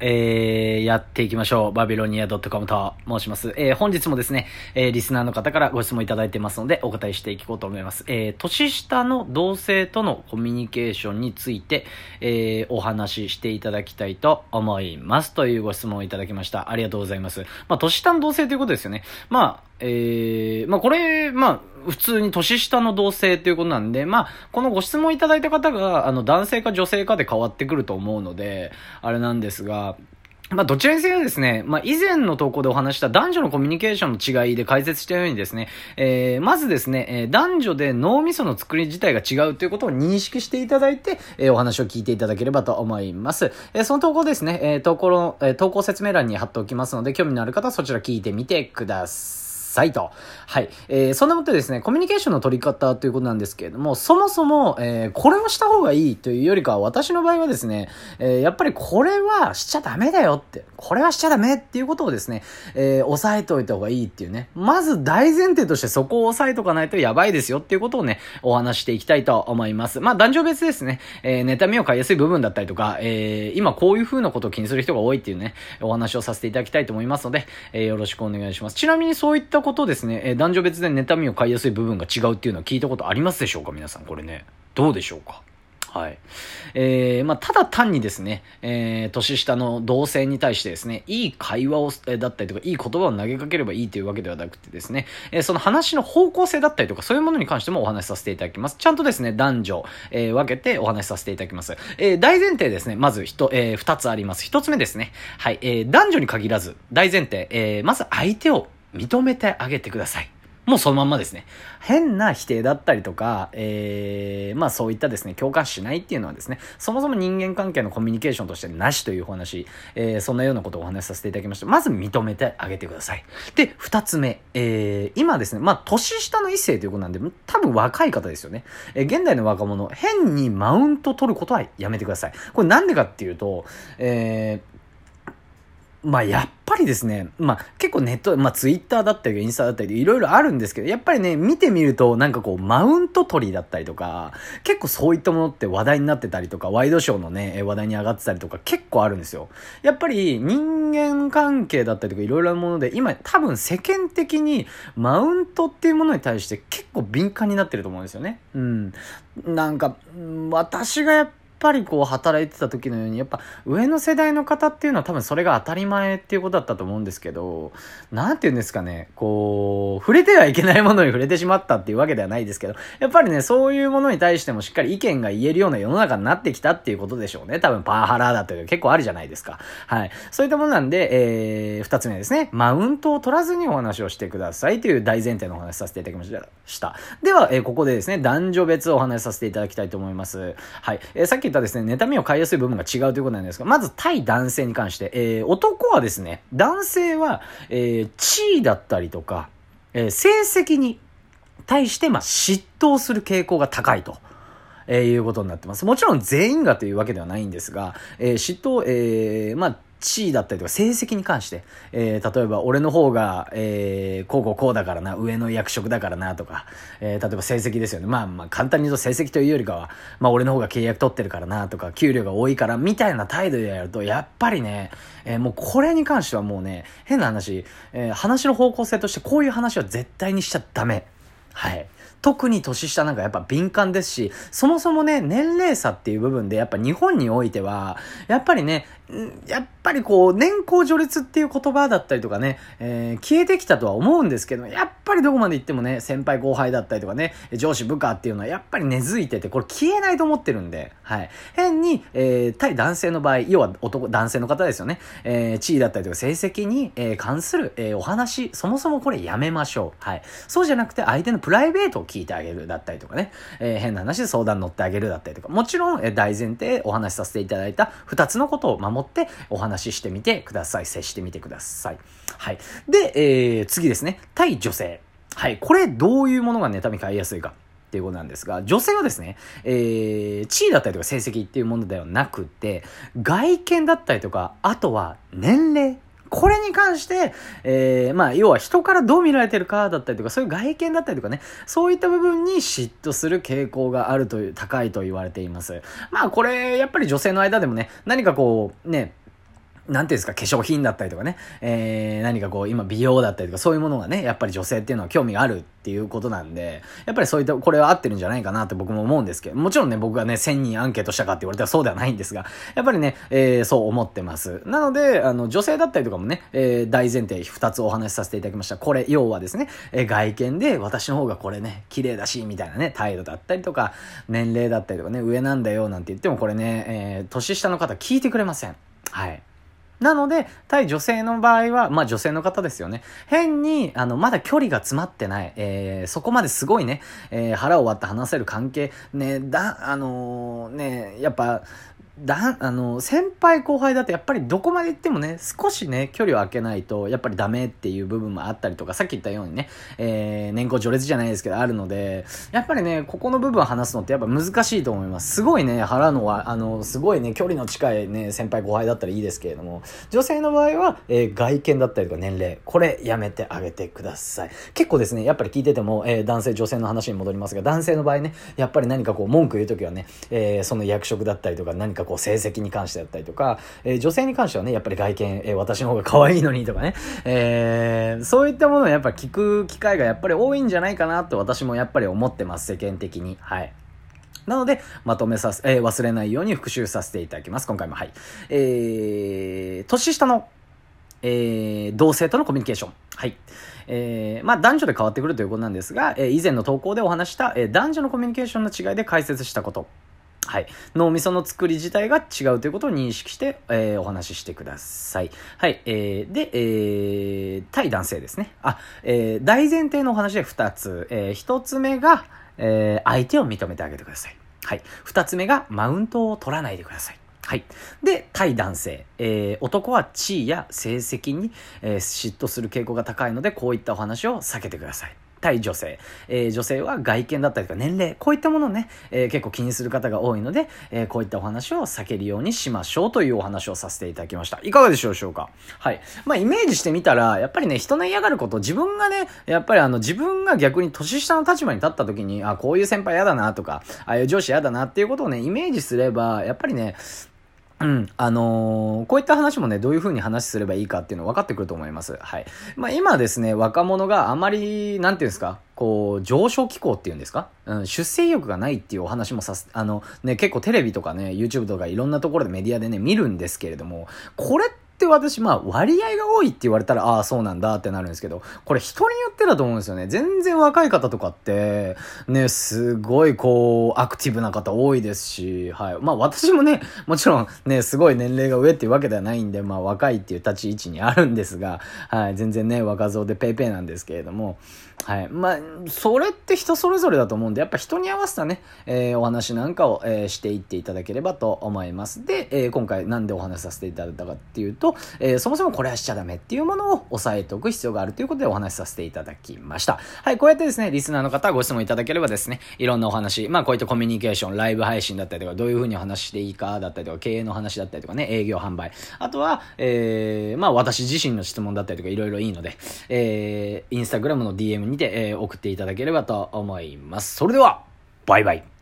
えー、やっていきましょう。バビロニア .com と申します。えー、本日もですね、えー、リスナーの方からご質問いただいてますので、お答えしていこうと思います。えー、年下の同性とのコミュニケーションについて、えー、お話ししていただきたいと思います。というご質問をいただきました。ありがとうございます。まあ、年下の同性ということですよね。まあ、えー、まあこれ、まあ、普通に年下の同性ということなんで、まあ、このご質問いただいた方が、あの、男性か女性かで変わってくると思うので、あれなんですが、まあ、どちらにせよですね、まあ、以前の投稿でお話した男女のコミュニケーションの違いで解説したようにですね、えー、まずですね、えー、男女で脳みその作り自体が違うということを認識していただいて、えー、お話を聞いていただければと思います。えー、その投稿ですね、えー、投稿の、えー、投稿説明欄に貼っておきますので、興味のある方はそちら聞いてみてください。さいと。はい。えー、そんなもってですね、コミュニケーションの取り方ということなんですけれども、そもそも、えー、これをした方がいいというよりかは、私の場合はですね、えー、やっぱりこれはしちゃダメだよって、これはしちゃダメっていうことをですね、えー、押さえておいた方がいいっていうね、まず大前提としてそこを押さえとかないとやばいですよっていうことをね、お話していきたいと思います。まあ、男女別ですね、えー、妬みを買いやすい部分だったりとか、えー、今こういう風なことを気にする人が多いっていうね、お話をさせていただきたいと思いますので、えー、よろしくお願いします。ちなみにそういったことですね、え男女別で妬みを買いやすい部分が違うっていうのは聞いたことありますでしょうか？皆さん、これね。どうでしょうか？はい。えー、まあ、ただ単にですね、えー、年下の同性に対してですね、いい会話を、え、だったりとか、いい言葉を投げかければいいというわけではなくてですね、えー、その話の方向性だったりとか、そういうものに関してもお話しさせていただきます。ちゃんとですね、男女、えー、分けてお話しさせていただきます。え、大前提ですね、まず、ひと、えー、二つあります。一つ目ですね、はい、えー、男女に限らず、大前提、え、まず相手を認めてあげてください。もうそのまんまですね。変な否定だったりとか、えー、まあそういったですね、共感しないっていうのはですね、そもそも人間関係のコミュニケーションとしてなしというお話、えー、そんなようなことをお話しさせていただきました。まず認めてあげてください。で、二つ目、えー、今ですね、まあ年下の異性ということなんで、多分若い方ですよね。えー、現代の若者、変にマウント取ることはやめてください。これなんでかっていうと、えー、まあ、やっぱりですね、まあ、結構ネット、まあ、ツイッターだったり、インスタだったり、いろいろあるんですけど、やっぱりね、見てみると、なんかこう、マウント取りだったりとか、結構そういったものって話題になってたりとか、ワイドショーのね、話題に上がってたりとか、結構あるんですよ。やっぱり、人間関係だったりとか、いろいろなもので、今、多分世間的に、マウントっていうものに対して結構敏感になってると思うんですよね。うん。なんか、私がやっぱぱりこう働いてた時のようにやっぱ上の世代の方っていうのは多分それが当たり前っていうことだったと思うんですけど何て言うんですかねこう触れてはいけないものに触れてしまったっていうわけではないですけどやっぱりねそういうものに対してもしっかり意見が言えるような世の中になってきたっていうことでしょうね。多分パワハラだったり結構あるじゃないですか。はい。そういったものなんで、えー、二つ目ですね。マウントを取らずにお話をしてくださいという大前提のお話させていただきました。では、えー、ここでですね男女別お話しさせていただきたいと思います。はい、えー、き言ったですね、妬みを買いやすい部分が違うということなんですが、まず対男性に関して、えー、男はですね、男性は、えー、地位だったりとか、えー、成績に対して、まあ、嫉妬する傾向が高いと。えー、いうことになってます。もちろん全員がというわけではないんですが、えー、嫉妬、えー、まあ、地位だったりとか成績に関して、えー、例えば俺の方が、えー、こうこうこうだからな、上の役職だからなとか、えー、例えば成績ですよね。まあまあ簡単に言うと成績というよりかは、まあ俺の方が契約取ってるからなとか、給料が多いからみたいな態度でやると、やっぱりね、えー、もうこれに関してはもうね、変な話、えー、話の方向性としてこういう話は絶対にしちゃダメ。はい。特に年下なんかやっぱ敏感ですし、そもそもね、年齢差っていう部分でやっぱ日本においては、やっぱりね、やっぱりこう、年功序列っていう言葉だったりとかね、えー、消えてきたとは思うんですけど、やっぱりどこまで行ってもね、先輩後輩だったりとかね、上司部下っていうのはやっぱり根付いてて、これ消えないと思ってるんで、はい。変に、えー、対男性の場合、要は男、男性の方ですよね、えー、地位だったりとか成績に、えー、関する、えー、お話、そもそもこれやめましょう。はい。そうじゃなくて相手のプライベートを聞いてあげるだったりとかね、えー、変な話で相談乗ってあげるだったりとか、もちろん、えー、大前提お話しさせていただいた二つのことを守ってお話話してみてください。接してみてください。はい。で、えー、次ですね。対女性。はい。これ、どういうものが妬み買いやすいか。っていうことなんですが、女性はですね、えー、地位だったりとか成績っていうものではなくて、外見だったりとか、あとは年齢。これに関して、えー、まあ、要は人からどう見られてるかだったりとか、そういう外見だったりとかね、そういった部分に嫉妬する傾向があるという、高いと言われています。まあ、これ、やっぱり女性の間でもね、何かこう、ね、なんていうんですか、化粧品だったりとかね、えー、何かこう、今美容だったりとか、そういうものがね、やっぱり女性っていうのは興味があるっていうことなんで、やっぱりそういった、これは合ってるんじゃないかなって僕も思うんですけど、もちろんね、僕がね、1000人アンケートしたかって言われたらそうではないんですが、やっぱりね、えー、そう思ってます。なので、あの、女性だったりとかもね、えー、大前提2つお話しさせていただきました。これ、要はですね、えー、外見で私の方がこれね、綺麗だし、みたいなね、態度だったりとか、年齢だったりとかね、上なんだよ、なんて言ってもこれね、えー、年下の方聞いてくれません。はい。なので、対女性の場合は、まあ女性の方ですよね。変に、あの、まだ距離が詰まってない、えー、そこまですごいね、えー、腹を割って話せる関係、ね、だ、あのー、ね、やっぱ、だ、あの、先輩後輩だとやっぱりどこまで行ってもね、少しね、距離を空けないと、やっぱりダメっていう部分もあったりとか、さっき言ったようにね、えー、年功序列じゃないですけど、あるので、やっぱりね、ここの部分を話すのってやっぱ難しいと思います。すごいね、腹のは、あの、すごいね、距離の近いね、先輩後輩だったらいいですけれども、女性の場合は、えー、外見だったりとか年齢、これやめてあげてください。結構ですね、やっぱり聞いてても、えー、男性女性の話に戻りますが、男性の場合ね、やっぱり何かこう文句言うときはね、えー、その役職だったりとか、何かこう成績に関関してだったりとか、えー、女性に関してはね、やっぱり外見、えー、私の方が可愛いのにとかね、えー、そういったものをやっぱ聞く機会がやっぱり多いんじゃないかなと私もやっぱり思ってます、世間的に。はい。なので、まとめさせ、えー、忘れないように復習させていただきます。今回も、はい。えー、年下の、えー、同性とのコミュニケーション。はい。えー、まあ男女で変わってくるということなんですが、えー、以前の投稿でお話した、えー、男女のコミュニケーションの違いで解説したこと。はい。脳みその作り自体が違うということを認識して、えー、お話ししてください。はい。えー、で、えー、対男性ですね。あ、えー、大前提のお話で2つ。えー、1つ目が、えー、相手を認めてあげてください。はい。2つ目が、マウントを取らないでください。はい。で、対男性。えー、男は地位や成績に、えー、嫉妬する傾向が高いので、こういったお話を避けてください。対女性、えー、女性は外見だったりとか年齢、こういったものをね、えー、結構気にする方が多いので、えー、こういったお話を避けるようにしましょうというお話をさせていただきました。いかがでしょうか？はい。まあ、イメージしてみたら、やっぱりね、人の嫌がること、自分がね、やっぱりあの、自分が逆に年下の立場に立った時に、あ、こういう先輩嫌だなとか、ああいう上司嫌だなっていうことをね、イメージすれば、やっぱりね、うん。あのー、こういった話もね、どういう風に話すればいいかっていうの分かってくると思います。はい。まあ今ですね、若者があまり、なんていうんですか、こう、上昇気候っていうんですか？うん、出生意欲がないっていうお話もさす、あの、ね、結構テレビとかね、YouTube とかいろんなところでメディアでね、見るんですけれども、これってって私、まあ、割合が多いって言われたら、ああ、そうなんだってなるんですけど、これ人によってだと思うんですよね。全然若い方とかって、ね、すごいこう、アクティブな方多いですし、はい。まあ私もね、もちろんね、すごい年齢が上っていうわけではないんで、まあ若いっていう立ち位置にあるんですが、はい。全然ね、若造でペイペイなんですけれども、はい。まあ、それって人それぞれだと思うんで、やっぱ人に合わせたね、えー、お話なんかを、えー、していっていただければと思います。で、えー、今回なんでお話しさせていただいたかっていうと、えー、そもそもこれはしちゃダメっていうものを押さえておく必要があるということでお話しさせていただきました。はい。こうやってですね、リスナーの方ご質問いただければですね、いろんなお話、まあこういったコミュニケーション、ライブ配信だったりとか、どういうふうにお話していいかだったりとか、経営の話だったりとかね、営業販売。あとは、えー、まあ私自身の質問だったりとかいろいろいいので、えー、インスタグラムの DM にて、えー、送っていただければと思います。それでは、バイバイ。